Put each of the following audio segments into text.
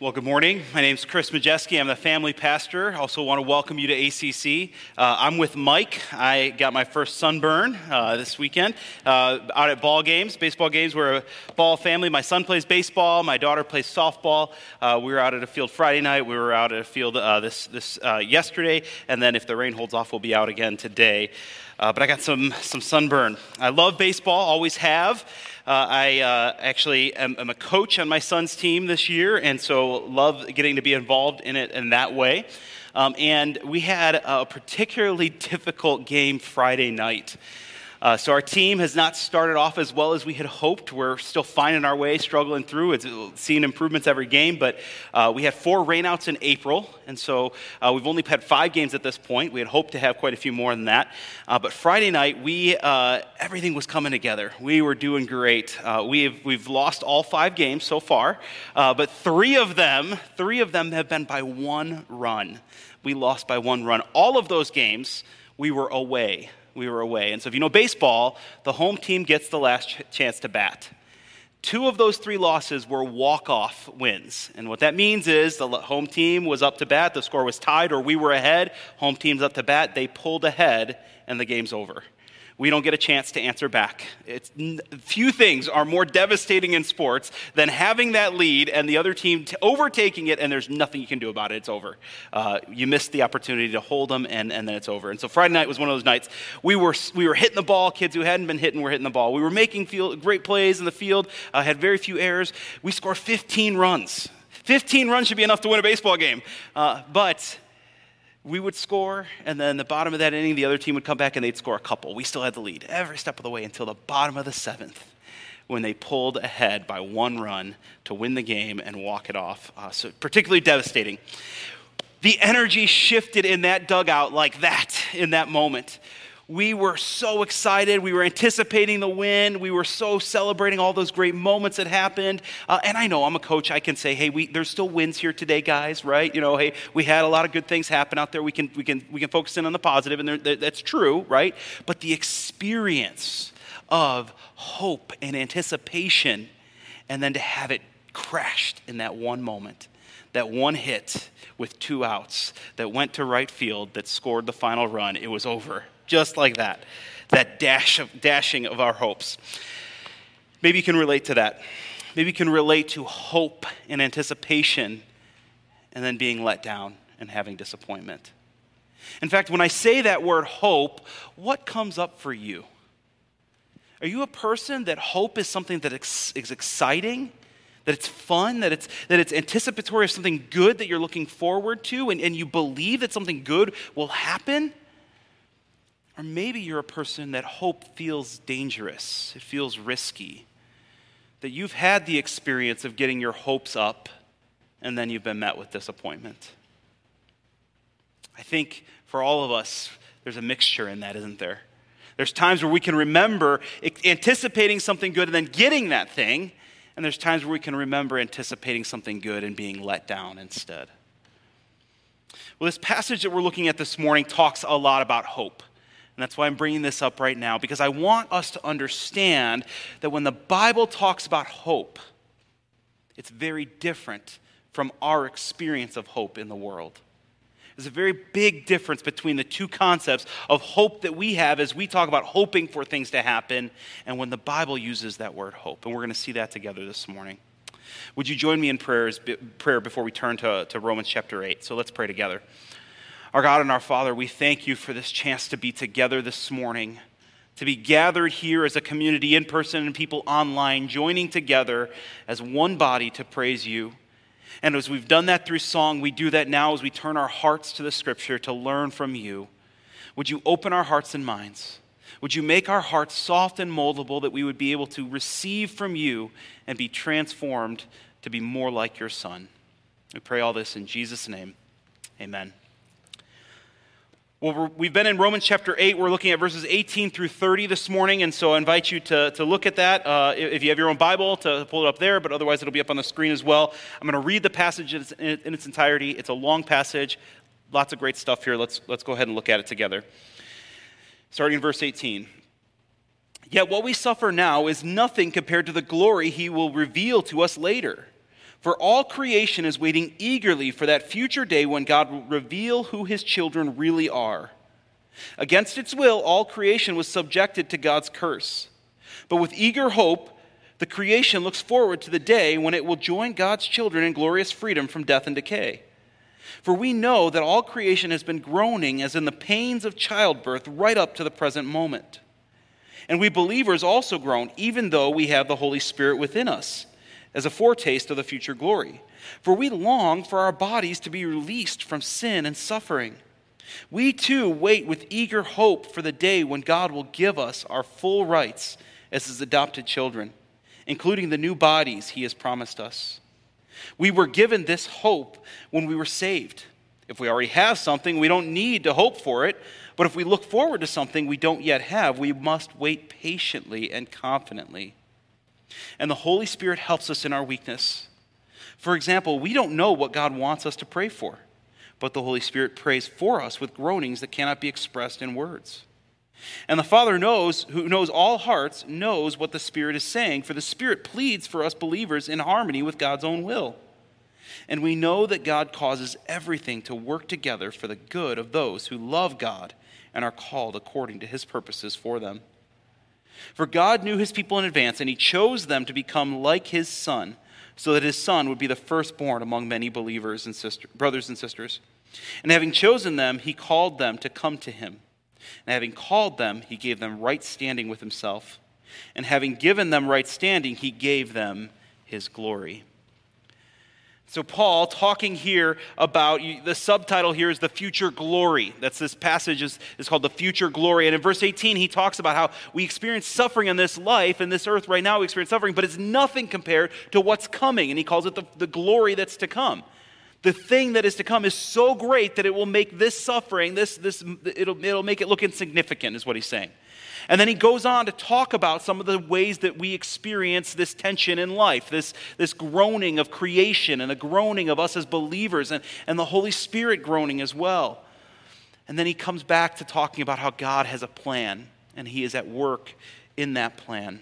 Well, good morning. My name is Chris Majeski. I'm the family pastor. I also want to welcome you to ACC. Uh, I'm with Mike. I got my first sunburn uh, this weekend uh, out at ball games, baseball games. We're a ball family. My son plays baseball. My daughter plays softball. Uh, we were out at a field Friday night. We were out at a field uh, this, this uh, yesterday. And then if the rain holds off, we'll be out again today. But I got some, some sunburn. I love baseball, always have. Uh, I uh, actually am, am, a coach on my son's team this year, and so love getting to be involved in it in that way. Um, and we had a particularly difficult game Friday night. Uh, so our team has not started off as well as we had hoped. We're still finding our way, struggling through. It's seeing improvements every game, but uh, we had four rainouts in April, and so uh, we've only had five games at this point. We had hoped to have quite a few more than that. Uh, but Friday night, we uh, everything was coming together. We were doing great. Uh, we've we've lost all five games so far, but three of them, three of them have been by one run. We lost by one run. All of those games, we were away we were away. And so, if you know baseball, the home team gets the last ch- chance to bat. Two of those three losses were walk off wins. And what that means is the home team was up to bat, the score was tied, or we were ahead. Home team's up to bat, they pulled ahead, and the game's over we don't get a chance to answer back. It's, few things are more devastating in sports than having that lead and the other team t- overtaking it, and there's nothing you can do about it. It's over. Uh, you missed the opportunity to hold them, and, and then it's over. And so Friday night was one of those nights. We were, we were hitting the ball. Kids who hadn't been hitting were hitting the ball. We were making field, great plays in the field, uh, had very few errors. We scored 15 runs. 15 runs should be enough to win a baseball game. Uh, but we would score, and then the bottom of that inning, the other team would come back and they'd score a couple. We still had the lead every step of the way until the bottom of the seventh when they pulled ahead by one run to win the game and walk it off. Uh, so, particularly devastating. The energy shifted in that dugout like that in that moment. We were so excited. We were anticipating the win. We were so celebrating all those great moments that happened. Uh, and I know I'm a coach. I can say, hey, we, there's still wins here today, guys, right? You know, hey, we had a lot of good things happen out there. We can, we can, we can focus in on the positive, and that's true, right? But the experience of hope and anticipation, and then to have it crashed in that one moment, that one hit with two outs that went to right field that scored the final run, it was over just like that. That dash of, dashing of our hopes. Maybe you can relate to that. Maybe you can relate to hope and anticipation and then being let down and having disappointment. In fact, when I say that word hope, what comes up for you? Are you a person that hope is something that is exciting, that it's fun, that it's, that it's anticipatory of something good that you're looking forward to, and, and you believe that something good will happen? Or maybe you're a person that hope feels dangerous, it feels risky. That you've had the experience of getting your hopes up and then you've been met with disappointment. I think for all of us, there's a mixture in that, isn't there? There's times where we can remember anticipating something good and then getting that thing, and there's times where we can remember anticipating something good and being let down instead. Well, this passage that we're looking at this morning talks a lot about hope. And that's why I'm bringing this up right now, because I want us to understand that when the Bible talks about hope, it's very different from our experience of hope in the world. There's a very big difference between the two concepts of hope that we have as we talk about hoping for things to happen and when the Bible uses that word hope. And we're going to see that together this morning. Would you join me in prayer before we turn to, to Romans chapter 8? So let's pray together. Our God and our Father, we thank you for this chance to be together this morning, to be gathered here as a community in person and people online, joining together as one body to praise you. And as we've done that through song, we do that now as we turn our hearts to the scripture to learn from you. Would you open our hearts and minds? Would you make our hearts soft and moldable that we would be able to receive from you and be transformed to be more like your Son? We pray all this in Jesus' name. Amen. Well, we've been in Romans chapter 8. We're looking at verses 18 through 30 this morning, and so I invite you to, to look at that. Uh, if you have your own Bible, to pull it up there, but otherwise it'll be up on the screen as well. I'm going to read the passage in its, entirety. It's a long passage, lots of great stuff here. Let's, let's go ahead and look at it together. Starting in verse 18. Yet what we suffer now is nothing compared to the glory he will reveal to us later. For all creation is waiting eagerly for that future day when God will reveal who his children really are. Against its will, all creation was subjected to God's curse. But with eager hope, the creation looks forward to the day when it will join God's children in glorious freedom from death and decay. For we know that all creation has been groaning as in the pains of childbirth right up to the present moment. And we believers also groan, even though we have the Holy Spirit within us, as a foretaste of the future glory. For we long for our bodies to be released from sin and suffering. We too wait with eager hope for the day when God will give us our full rights as his adopted children including the new bodies he has promised us. We were given this hope when we were saved. If we already have something, we don't need to hope for it. But if we look forward to something we don't yet have, we must wait patiently and confidently. And the Holy Spirit helps us in our weakness. For example, we don't know what God wants us to pray for, but the Holy Spirit prays for us with groanings that cannot be expressed in words. And the Father knows, who knows all hearts, knows what the Spirit is saying, for the Spirit pleads for us believers in harmony with God's own will. And we know that God causes everything to work together for the good of those who love God and are called according to his purposes for them. For God knew his people in advance, and he chose them to become like his Son, so that his Son would be the firstborn among many believers and sister, brothers and sisters. And having chosen them, he called them to come to him. And having called them, he gave them right standing with himself. And having given them right standing, he gave them his glory. So, Paul talking here about the subtitle here is the future glory. That's this passage is, is called the future glory. And in verse 18, he talks about how we experience suffering in this life, in this earth right now, we experience suffering, but it's nothing compared to what's coming. And he calls it the, the glory that's to come the thing that is to come is so great that it will make this suffering, this, this, it'll, it'll make it look insignificant, is what he's saying. And then he goes on to talk about some of the ways that we experience this tension in life, this, this groaning of creation and the groaning of us as believers, and, and the Holy Spirit groaning as well. And then he comes back to talking about how God has a plan, and he is at work in that plan.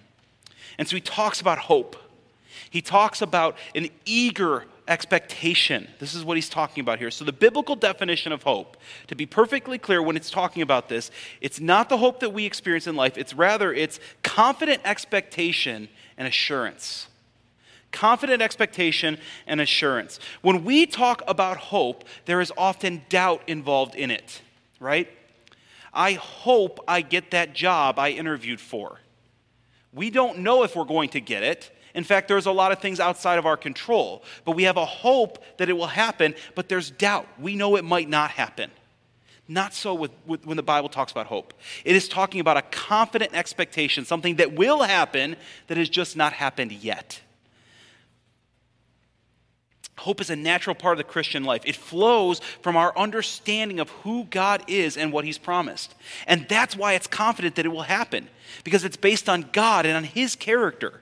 And so he talks about hope. He talks about an eager expectation. This is what he's talking about here. So, the biblical definition of hope, to be perfectly clear when it's talking about this, it's not the hope that we experience in life, it's rather it's confident expectation and assurance. Confident expectation and assurance. When we talk about hope, there is often doubt involved in it, right? I hope I get that job I interviewed for. We don't know if we're going to get it. In fact, there's a lot of things outside of our control, but we have a hope that it will happen, but there's doubt. We know it might not happen. Not so with, with, when the Bible talks about hope. It is talking about a confident expectation, something that will happen that has just not happened yet. Hope is a natural part of the Christian life. It flows from our understanding of who God is and what He's promised. And that's why it's confident that it will happen, because it's based on God and on His character.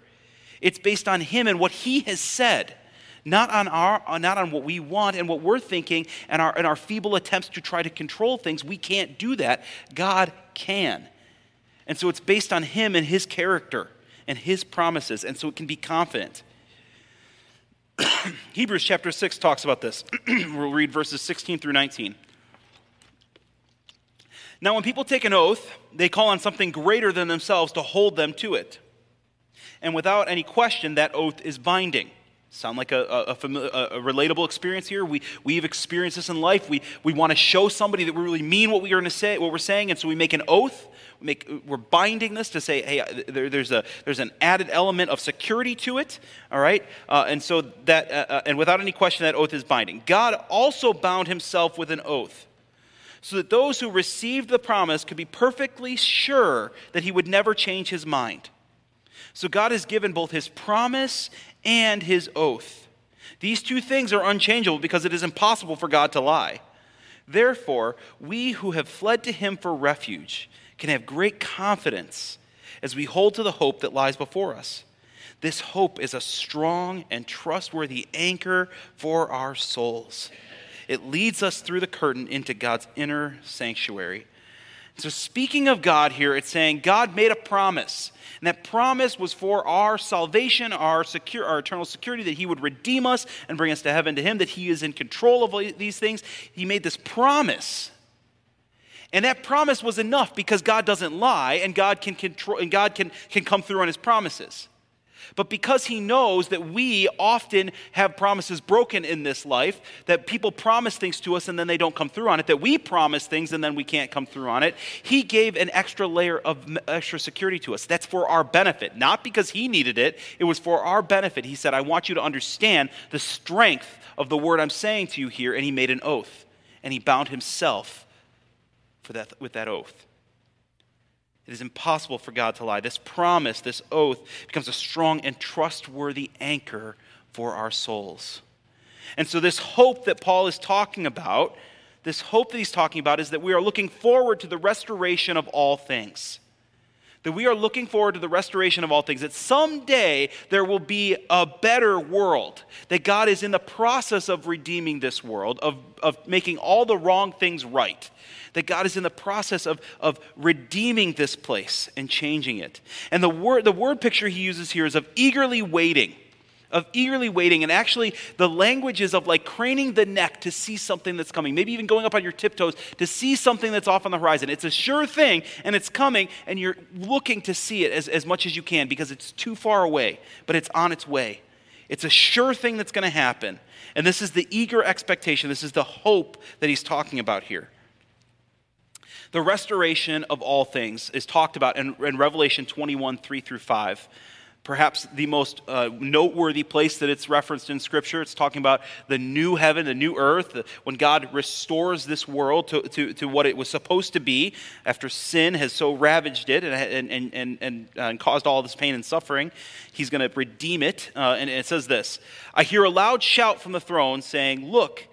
It's based on Him and what He has said, not on, our, uh, not on what we want and what we're thinking and our, and our feeble attempts to try to control things. We can't do that. God can. And so it's based on Him and His character and His promises, and so it can be confident. Hebrews chapter 6 talks about this. we'll read verses 16 through 19. Now, when people take an oath, they call on something greater than themselves to hold them to it and without any question, that oath is binding. Sound like a, a, a, a, relatable experience here? We, we've experienced this in life. We, we want to show somebody that we really mean what, we are to say, what we're saying, and so we make an oath. We make, we're binding this to say, hey, there, there's, a, there's an added element of security to it, all right? Uh, and so that, uh, uh, and without any question, that oath is binding. God also bound himself with an oath so that those who received the promise could be perfectly sure that he would never change his mind. So God has given both his promise and his oath. These two things are unchangeable because it is impossible for God to lie. Therefore, we who have fled to him for refuge can have great confidence as we hold to the hope that lies before us. This hope is a strong and trustworthy anchor for our souls. It leads us through the curtain into God's inner sanctuary So, speaking of God here, it's saying God made a promise. And that promise was for our salvation, our, secure, our eternal security, that He would redeem us and bring us to heaven to Him, that He is in control of these things. He made this promise. And that promise was enough because God doesn't lie and God can control and God can, can come through on his promises. But because he knows that we often have promises broken in this life, that people promise things to us and then they don't come through on it, that we promise things and then we can't come through on it, he gave an extra layer of extra security to us. That's for our benefit, not because he needed it, it was for our benefit. He said, I want you to understand the strength of the word I'm saying to you here, and he made an oath, and he bound himself for that, with that oath. It is impossible for God to lie. This promise, this oath, becomes a strong and trustworthy anchor for our souls. And so, this hope that Paul is talking about, this hope that he's talking about, is that we are looking forward to the restoration of all things. That we are looking forward to the restoration of all things. That someday there will be a better world. That God is in the process of redeeming this world, of, of making all the wrong things right that God is in the process of, of redeeming this place and changing it. And the word, the word picture he uses here is of eagerly waiting, of eagerly waiting. And actually, the language is of like craning the neck to see something that's coming, maybe even going up on your tiptoes to see something that's off on the horizon. It's a sure thing and it's coming, and you're looking to see it as, as much as you can because it's too far away, but it's on its way. It's a sure thing that's going to happen. And this is the eager expectation. This is the hope that he's talking about here. The restoration of all things is talked about in, in Revelation 21 3 through 5 perhaps the most uh, noteworthy place that it's referenced in Scripture. It's talking about the new heaven, the new earth, when God restores this world to, to, to, what it was supposed to be after sin has so ravaged it and, and, and, and, uh, and caused all this pain and suffering. He's going to redeem it. Uh, and it says this I hear a loud shout from the throne saying, Look,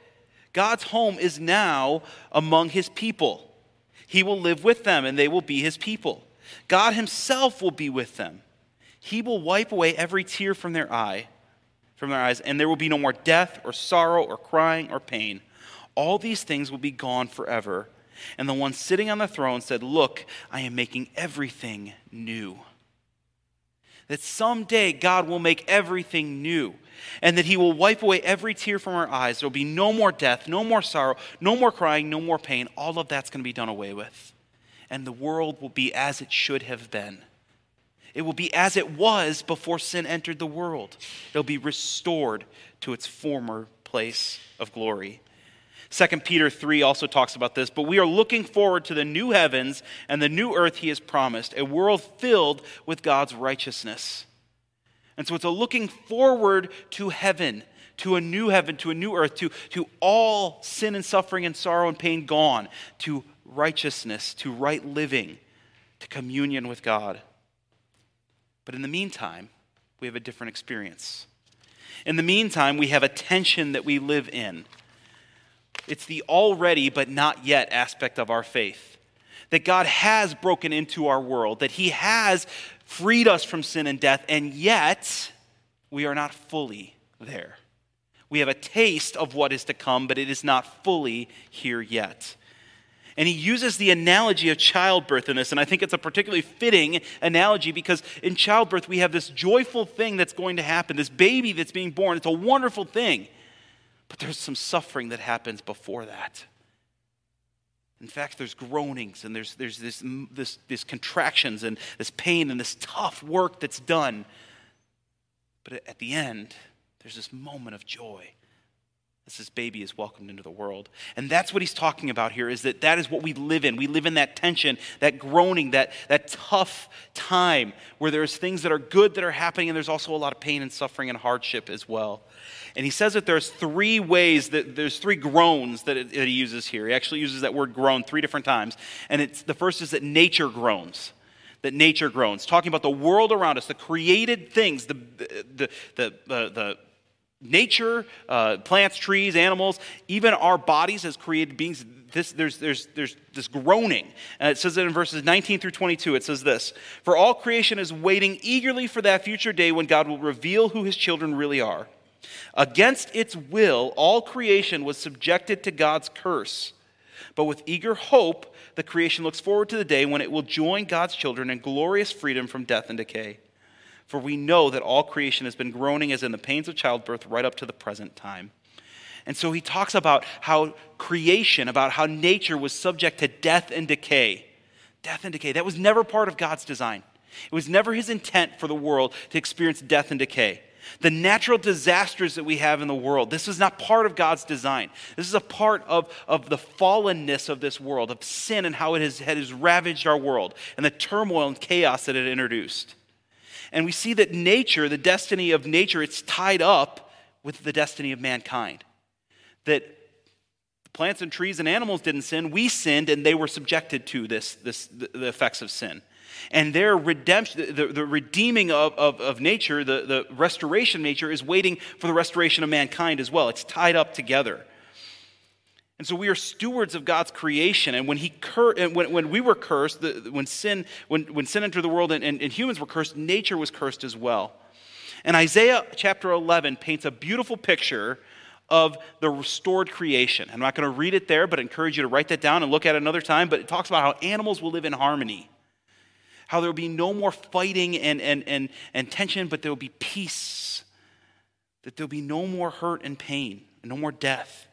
God's home is now among his people. He will live with them, and they will be his people. God himself will be with them. He will wipe away every tear from their eye, from their eyes, and there will be no more death or sorrow or crying or pain. All these things will be gone forever. And the one sitting on the throne said, Look, I am making everything new. That someday God will make everything new and that he will wipe away every tear from our eyes. There will be no more death, no more sorrow, no more crying, no more pain. All of that's going to be done away with. And the world will be as it should have been. It will be as it was before sin entered the world. It'll be restored to its former place of glory. 2 Peter 3 also talks about this, but we are looking forward to the new heavens and the new earth he has promised, a world filled with God's righteousness. And so it's a looking forward to heaven, to a new heaven, to a new earth, to, to all sin and suffering and sorrow and pain gone, to righteousness, to right living, to communion with God. But in the meantime, we have a different experience. In the meantime, we have a tension that we live in. It's the already but not yet aspect of our faith. That God has broken into our world, that He has freed us from sin and death, and yet we are not fully there. We have a taste of what is to come, but it is not fully here yet. And he uses the analogy of childbirth in this, and I think it's a particularly fitting analogy because in childbirth we have this joyful thing that's going to happen, this baby that's being born. It's a wonderful thing, but there's some suffering that happens before that. In fact, there's groanings and there's, there's this, this, this contractions and this pain and this tough work that's done. But at the end, there's this moment of joy as this baby is welcomed into the world. And that's what he's talking about here is that that is what we live in. We live in that tension, that groaning, that, that tough time where there's things that are good that are happening and there's also a lot of pain and suffering and hardship as well. And he says that there's three ways that there's three groans that, it, that he uses here. He actually uses that word groan three different times. And it's, the first is that nature groans. That nature groans, talking about the world around us, the created things, the, the, the, the, the nature, uh, plants, trees, animals, even our bodies as created beings, this, there's, there's, there's this groaning. And it says it in verses 19 through 22. It says this For all creation is waiting eagerly for that future day when God will reveal who his children really are. Against its will, all creation was subjected to God's curse. But with eager hope, the creation looks forward to the day when it will join God's children in glorious freedom from death and decay. For we know that all creation has been groaning as in the pains of childbirth right up to the present time. And so he talks about how creation, about how nature was subject to death and decay. Death and decay. That was never part of God's design. It was never his intent for the world to experience death and decay. The natural disasters that we have in the world, this is not part of God's design. This is a part of, of the fallenness of this world, of sin and how it has, it has ravaged our world, and the turmoil and chaos that it introduced. And we see that nature, the destiny of nature, it's tied up with the destiny of mankind. That plants and trees and animals didn't sin, we sinned, and they were subjected to this, this the effects of sin. And their redemption, the, the redeeming of, of, of nature, the, the restoration of nature, is waiting for the restoration of mankind as well. It's tied up together. And so we are stewards of God's creation. And when, he cur- and when, when we were cursed, the, when, sin, when, when sin entered the world and, and, and humans were cursed, nature was cursed as well. And Isaiah chapter 11 paints a beautiful picture of the restored creation. I'm not going to read it there, but I encourage you to write that down and look at it another time. But it talks about how animals will live in harmony how there will be no more fighting and, and, and, and tension, but there will be peace. That there will be no more hurt and pain, and no more death.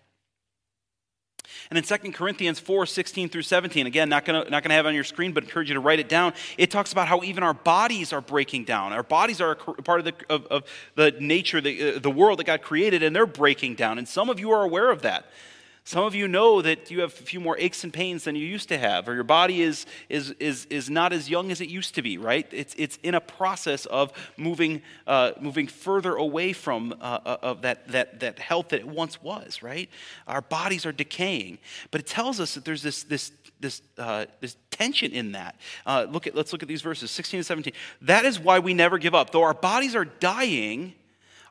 And in 2 Corinthians 4 16 through 17, again, not going not to have it on your screen, but encourage you to write it down. It talks about how even our bodies are breaking down. Our bodies are a part of the, of, of the nature, the, uh, the world that God created, and they're breaking down. And some of you are aware of that. Some of you know that you have a few more aches and pains than you used to have, or your body is, is, is, is not as young as it used to be, right? It's, it's in a process of moving, uh, moving further away from uh, uh, of that, that, that health that it once was, right? Our bodies are decaying. But it tells us that there's this, this, this, uh, this tension in that. Uh, look at, let's look at these verses 16 and 17. That is why we never give up. Though our bodies are dying,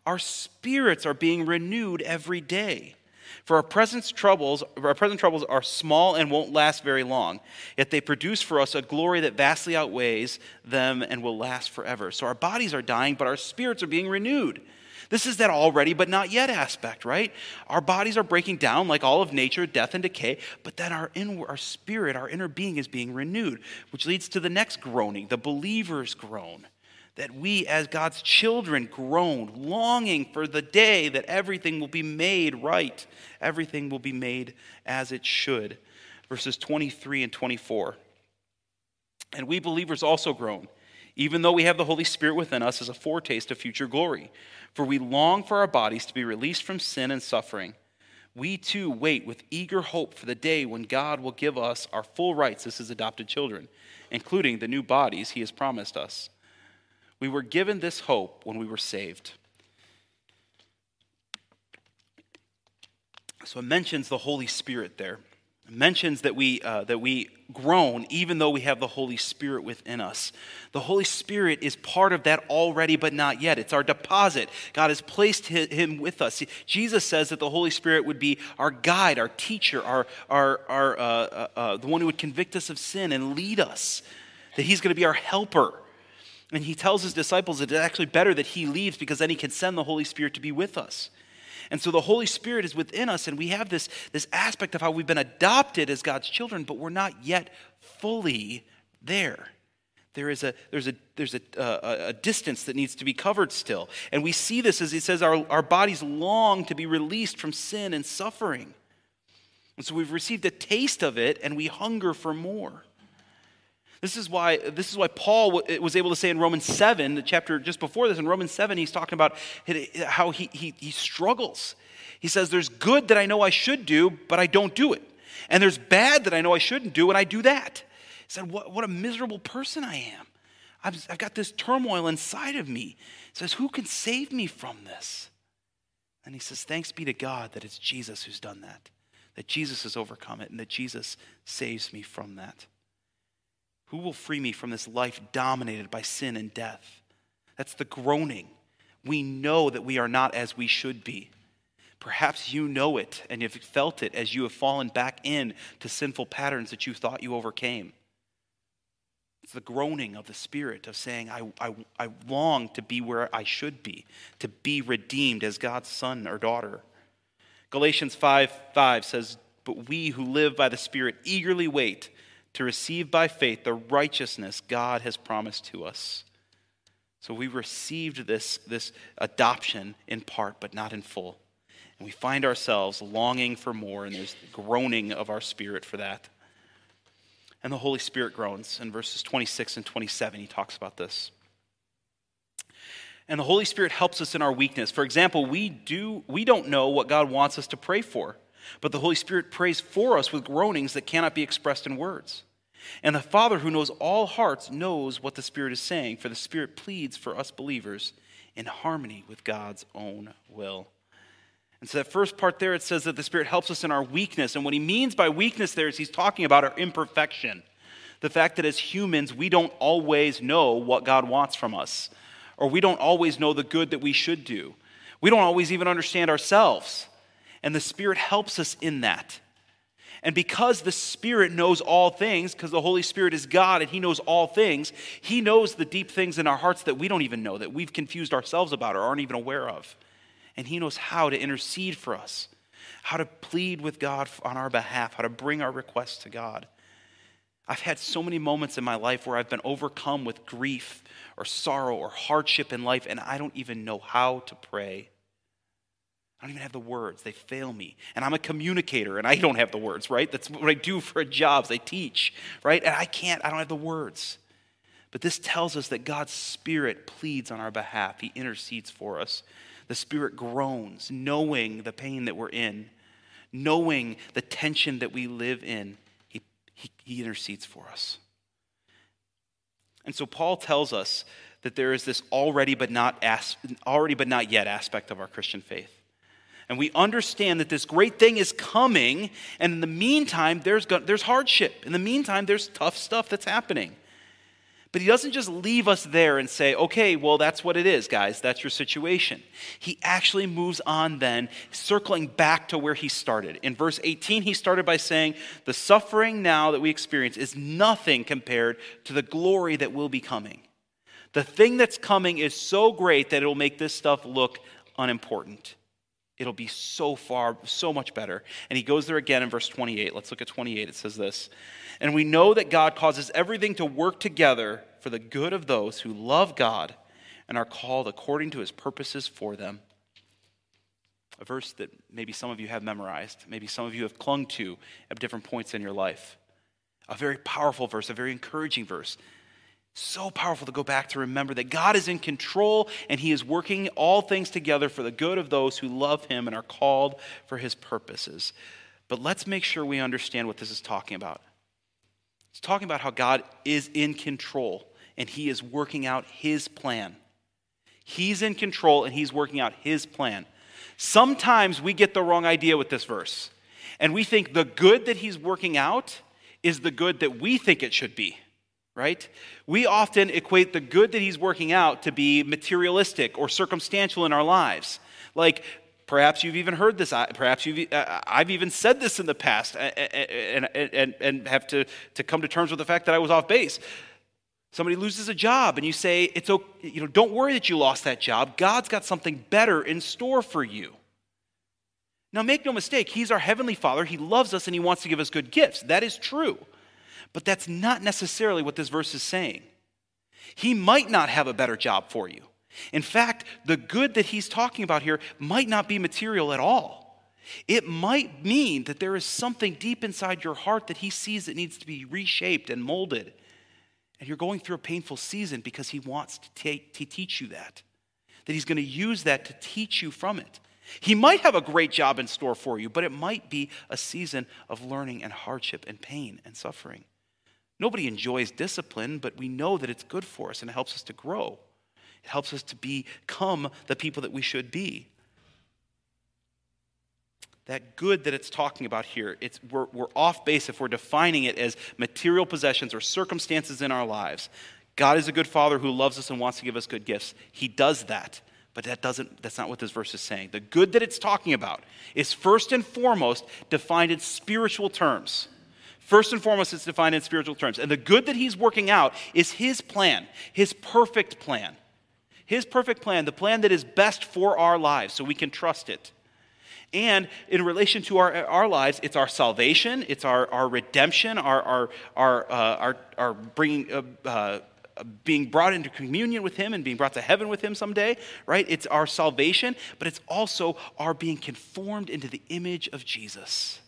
our spirits are being renewed every day. For our present troubles, our present troubles are small and won't last very long, yet they produce for us a glory that vastly outweighs them and will last forever. So our bodies are dying, but our spirits are being renewed. This is that already but not yet aspect, right? Our bodies are breaking down like all of nature, death and decay, but then our, inward, our spirit, our inner being is being renewed, which leads to the next groaning, the believer's groan that we, as God's children, groan, longing for the day that everything will be made right, everything will be made as it should. Verses 23 and 24. And we believers also groan, even though we have the Holy Spirit within us as a foretaste of future glory. For we long for our bodies to be released from sin and suffering. We too wait with eager hope for the day when God will give us our full rights as his adopted children, including the new bodies he has promised us. We were given this hope when we were saved. So it mentions the Holy Spirit there. It mentions that we, uh, that we groan even though we have the Holy Spirit within us. The Holy Spirit is part of that already, but not yet. It's our deposit. God has placed him with us. Jesus says that the Holy Spirit would be our guide, our teacher, our, our, our, uh, uh, uh the one who would convict us of sin and lead us, that he's going to be our helper. And he tells his disciples that it's actually better that he leaves because then he can send the Holy Spirit to be with us. And so the Holy Spirit is within us, and we have this, this aspect of how we've been adopted as God's children, but we're not yet fully there. There is a, there's a, there's a, uh, a distance that needs to be covered still. And we see this as he says our, our bodies long to be released from sin and suffering. And so we've received a taste of it, and we hunger for more. This is why, this is why Paul was able to say in Romans 7, the chapter just before this, in Romans 7, he's talking about how he, he, he struggles. He says, There's good that I know I should do, but I don't do it. And there's bad that I know I shouldn't do, and I do that. He said, What, what a miserable person I am. I've, I've got this turmoil inside of me. He says, Who can save me from this? And he says, Thanks be to God that it's Jesus who's done that, that Jesus has overcome it, and that Jesus saves me from that. Who will free me from this life dominated by sin and death? That's the groaning. We know that we are not as we should be. Perhaps you know it and have felt it as you have fallen back in to sinful patterns that you thought you overcame. It's the groaning of the Spirit of saying, I, I, I long to be where I should be, to be redeemed as God's son or daughter. Galatians 5 5 says, but we who live by the Spirit eagerly wait to receive by faith the righteousness God has promised to us. So we received this, this adoption in part, but not in full. And we find ourselves longing for more, and there's the groaning of our spirit for that. And the Holy Spirit groans. In verses 26 and 27, he talks about this. And the Holy Spirit helps us in our weakness. For example, we, do, we don't know what God wants us to pray for, but the Holy Spirit prays for us with groanings that cannot be expressed in words. And the Father, who knows all hearts, knows what the Spirit is saying, for the Spirit pleads for us believers in harmony with God's own will. And so, that first part there, it says that the Spirit helps us in our weakness. And what he means by weakness there is he's talking about our imperfection. The fact that as humans, we don't always know what God wants from us, or we don't always know the good that we should do. We don't always even understand ourselves. And the Spirit helps us in that. And because the Spirit knows all things, because the Holy Spirit is God and He knows all things, He knows the deep things in our hearts that we don't even know, that we've confused ourselves about or aren't even aware of. And He knows how to intercede for us, how to plead with God on our behalf, how to bring our requests to God. I've had so many moments in my life where I've been overcome with grief or sorrow or hardship in life, and I don't even know how to pray. I don't even have the words. They fail me. And I'm a communicator and I don't have the words, right? That's what I do for jobs. I teach, right? And I can't, I don't have the words. But this tells us that God's Spirit pleads on our behalf, He intercedes for us. The Spirit groans, knowing the pain that we're in, knowing the tension that we live in. He, he, he intercedes for us. And so Paul tells us that there is this already but not as, already but not yet aspect of our Christian faith and we understand that this great thing is coming, and in the meantime, there's, there's hardship. In the meantime, there's tough stuff that's happening. But he doesn't just leave us there and say, okay, well, that's what it is, guys. That's your situation. He actually moves on then, circling back to where he started. In verse 18, he started by saying, the suffering now that we experience is nothing compared to the glory that will be coming. The thing that's coming is so great that it will make this stuff look unimportant. It'll be so far, so much better. And he goes there again in verse 28. Let's look at 28. It says this And we know that God causes everything to work together for the good of those who love God and are called according to his purposes for them. A verse that maybe some of you have memorized, maybe some of you have clung to at different points in your life. A very powerful verse, a very encouraging verse so powerful to go back to remember that God is in control and He is working all things together for the good of those who love Him and are called for His purposes. But let's make sure we understand what this is talking about. It's talking about how God is in control and He is working out His plan. He's in control and He's working out His plan. Sometimes we get the wrong idea with this verse, and we think the good that He's working out is the good that we think it should be right? We often equate the good that he's working out to be materialistic or circumstantial in our lives. Like, perhaps you've even heard this, perhaps you've, uh, I've even said this in the past and, and, and have to, to come to terms with the fact that I was off base. Somebody loses a job and you say, it's okay, you know, don't worry that you lost that job. God's got something better in store for you. Now, make no mistake, He's our Heavenly Father. He loves us and He wants to give us good gifts. That is true. But that's not necessarily what this verse is saying. He might not have a better job for you. In fact, the good that he's talking about here might not be material at all. It might mean that there is something deep inside your heart that he sees that needs to be reshaped and molded. And you're going through a painful season because he wants to, take, to teach you that. That he's going to use that to teach you from it. He might have a great job in store for you, but it might be a season of learning and hardship and pain and suffering. Nobody enjoys discipline, but we know that it's good for us and it helps us to grow. It helps us to become the people that we should be. That good that it's talking about here, it's, we're, we're off base if we're defining it as material possessions or circumstances in our lives. God is a good father who loves us and wants to give us good gifts. He does that. But that doesn't, that's not what this verse is saying. The good that it's talking about is first and foremost defined in spiritual terms. First and foremost, it's defined in spiritual terms. And the good that he's working out is his plan, his perfect plan. His perfect plan, the plan that is best for our lives, so we can trust it. And in relation to our, our lives, it's our salvation, it's our, our redemption, our, our, our, uh, our, our bringing. Uh, uh, being brought into communion with him and being brought to heaven with him someday, right? It's our salvation, but it's also our being conformed into the image of Jesus.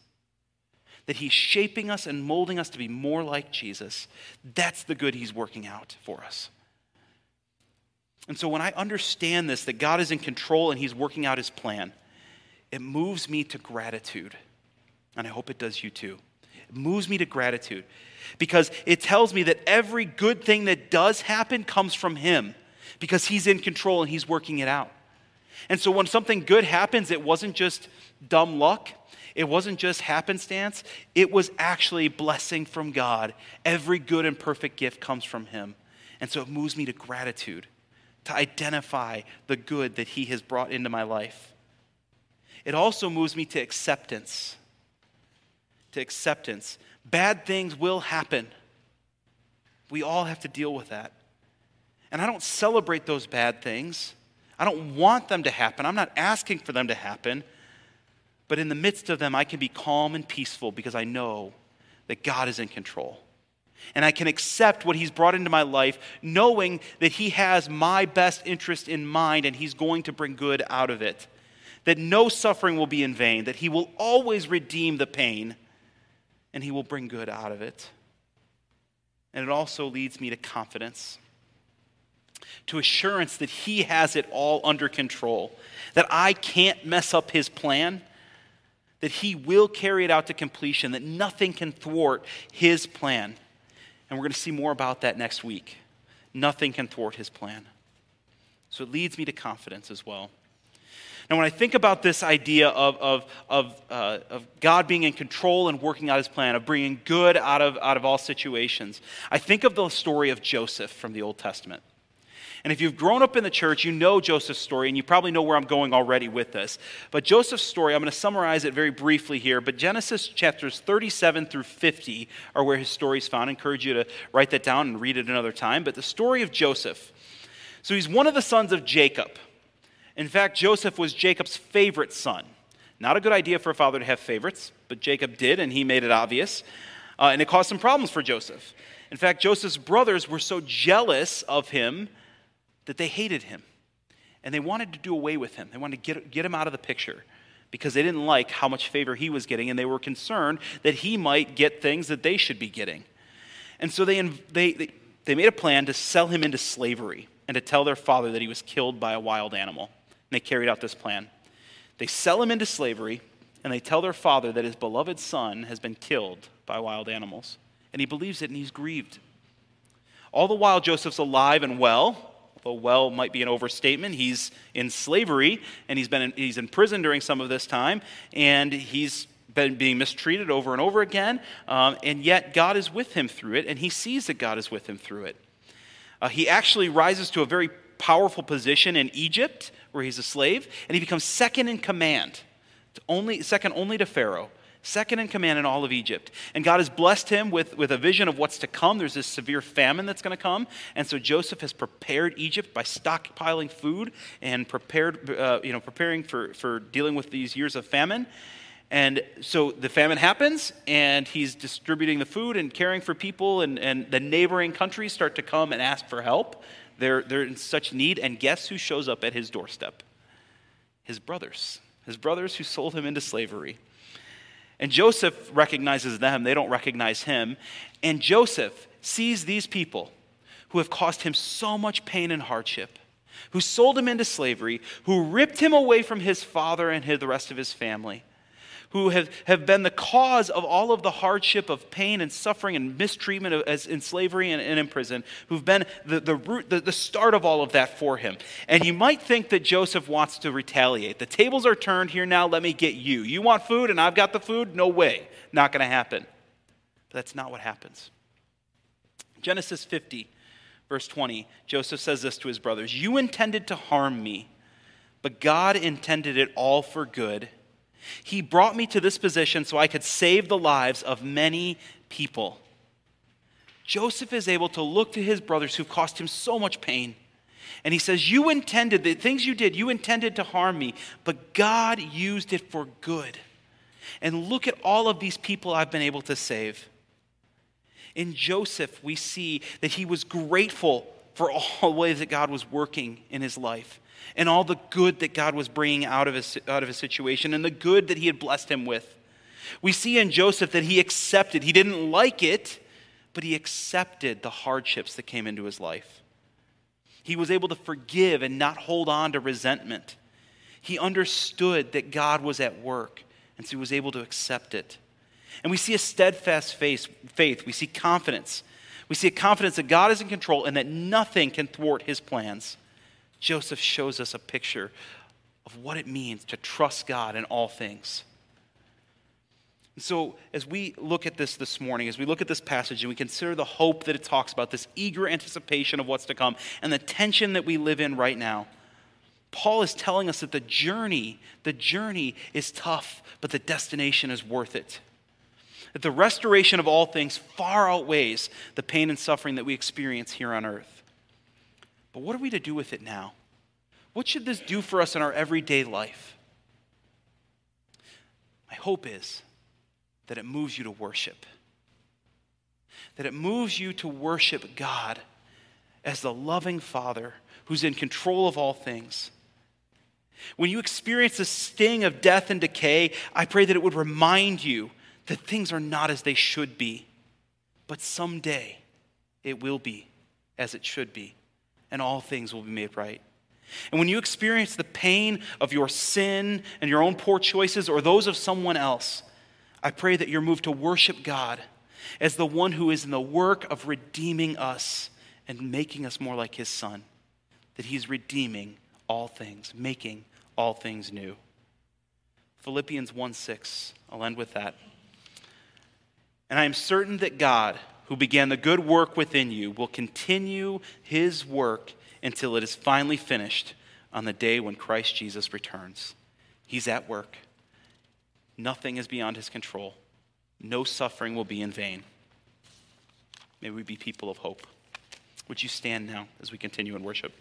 That he's shaping us and molding us to be more like Jesus. That's the good he's working out for us. And so when I understand this, that God is in control and he's working out his plan, it moves me to gratitude. And I hope it does you too. It moves me to gratitude because it tells me that every good thing that does happen comes from him because he's in control and he's working it out. And so when something good happens, it wasn't just dumb luck. It wasn't just happenstance, it was actually a blessing from God. Every good and perfect gift comes from Him. And so it moves me to gratitude to identify the good that He has brought into my life. It also moves me to acceptance. To acceptance. Bad things will happen. We all have to deal with that. And I don't celebrate those bad things. I don't want them to happen. I'm not asking for them to happen. But in the midst of them, I can be calm and peaceful because I know that God is in control and I can accept what He's brought into my life, knowing that He has my best interest in mind and He's going to bring good out of it. That no suffering will be in vain, that He will always redeem the pain and He will bring good out of it. And it also leads me to confidence, to assurance that He has it all under control, that I can't mess up His plan that he will carry it out to completion, that nothing can thwart his plan. And we're going to see more about that next week. Nothing can thwart his plan. So it leads me to confidence as well. Now, when I think about this idea of, of, of, uh, of God being in control and working out his plan, of bringing good out of, out of all situations, I think of the story of Joseph from the Old Testament. And if you've grown up in the church, you know Joseph's story, and you probably know where I'm going already with this. But Joseph's story, I'm going to summarize it very briefly here. But Genesis chapters 37 through 50 are where his story is found. I encourage you to write that down and read it another time. But the story of Joseph. So he's one of the sons of Jacob. In fact, Joseph was Jacob's favorite son. Not a good idea for a father to have favorites, but Jacob did, and he made it obvious. Uh, and it caused some problems for Joseph. In fact, Joseph's brothers were so jealous of him that they hated him. And they wanted to do away with him. They wanted to get, get him out of the picture because they didn't like how much favor he was getting, and they were concerned that he might get things that they should be getting. And so they, they, they, they made a plan to sell him into slavery and to tell their father that he was killed by a wild animal. And they carried out this plan. They sell him into slavery, and they tell their father that his beloved son has been killed by wild animals. And he believes it, and he's grieved. All the while, Joseph's alive and well, although well might be an overstatement. He's in slavery and he's been in, he's in prison during some of this time, and he's been being mistreated over and over again. Um, and yet God is with him through it, and he sees that God is with him through it. Uh, he actually rises to a very powerful position in Egypt, where he's a slave, and he becomes second in command, only second only to Pharaoh second in command in all of Egypt. And God has blessed him with, with a vision of what's to come. There's this severe famine that's going to come. And so Joseph has prepared Egypt by stockpiling food and prepared, uh, you know, preparing for, for dealing with these years of famine. And so the famine happens, and he's distributing the food and caring for people, and, and the neighboring countries start to come and ask for help. They're, they're in such need, and guess who shows up at his doorstep? His brothers. His brothers who sold him into slavery. And Joseph recognizes them, they don't recognize him. And Joseph sees these people who have caused him so much pain and hardship, who sold him into slavery, who ripped him away from his father and the rest of his family, who have, have been the cause of all of the hardship of pain and suffering and mistreatment of, as in slavery and, and in prison, who've been the, the root, the, the start of all of that for him. And you might think that Joseph wants to retaliate. The tables are turned here now, let me get you. You want food and I've got the food? No way. Not going to happen. But that's not what happens. Genesis 50, verse 20, Joseph says this to his brothers You intended to harm me, but God intended it all for good he brought me to this position so I could save the lives of many people. Joseph is able to look to his brothers who've caused him so much pain. And he says, You intended, the things you did, you intended to harm me, but God used it for good. And look at all of these people I've been able to save. In Joseph, we see that he was grateful for all the ways that God was working in his life and all the good that God was bringing out of his, out of his situation and the good that he had blessed him with. We see in Joseph that he accepted, he didn't like it, but he accepted the hardships that came into his life. He was able to forgive and not hold on to resentment. He understood that God was at work, and so he was able to accept it. And we see a steadfast faith. We see confidence. We see a confidence that God is in control and that nothing can thwart his plans. Joseph shows us a picture of what it means to trust God in all things. And so, as we look at this this morning, as we look at this passage and we consider the hope that it talks about, this eager anticipation of what's to come, and the tension that we live in right now, Paul is telling us that the journey, the journey is tough, but the destination is worth it. That the restoration of all things far outweighs the pain and suffering that we experience here on earth. But what are we to do with it now? What should this do for us in our everyday life? My hope is that it moves you to worship. That it moves you to worship God as the loving Father who's in control of all things. When you experience the sting of death and decay, I pray that it would remind you that things are not as they should be. But someday it will be as it should be, and all things will be made right. And when you experience the pain of your sin and your own poor choices or those of someone else, I pray that you're moved to worship God as the one who is in the work of redeeming us and making us more like his son. That he's redeeming all things, making all things new. Philippians 1 6. I'll end with that. And I am certain that God, who began the good work within you, will continue his work until it is finally finished on the day when Christ Jesus returns. He's at work. Nothing is beyond his control. No suffering will be in vain. May we be people of hope. Would you stand now as we continue in worship?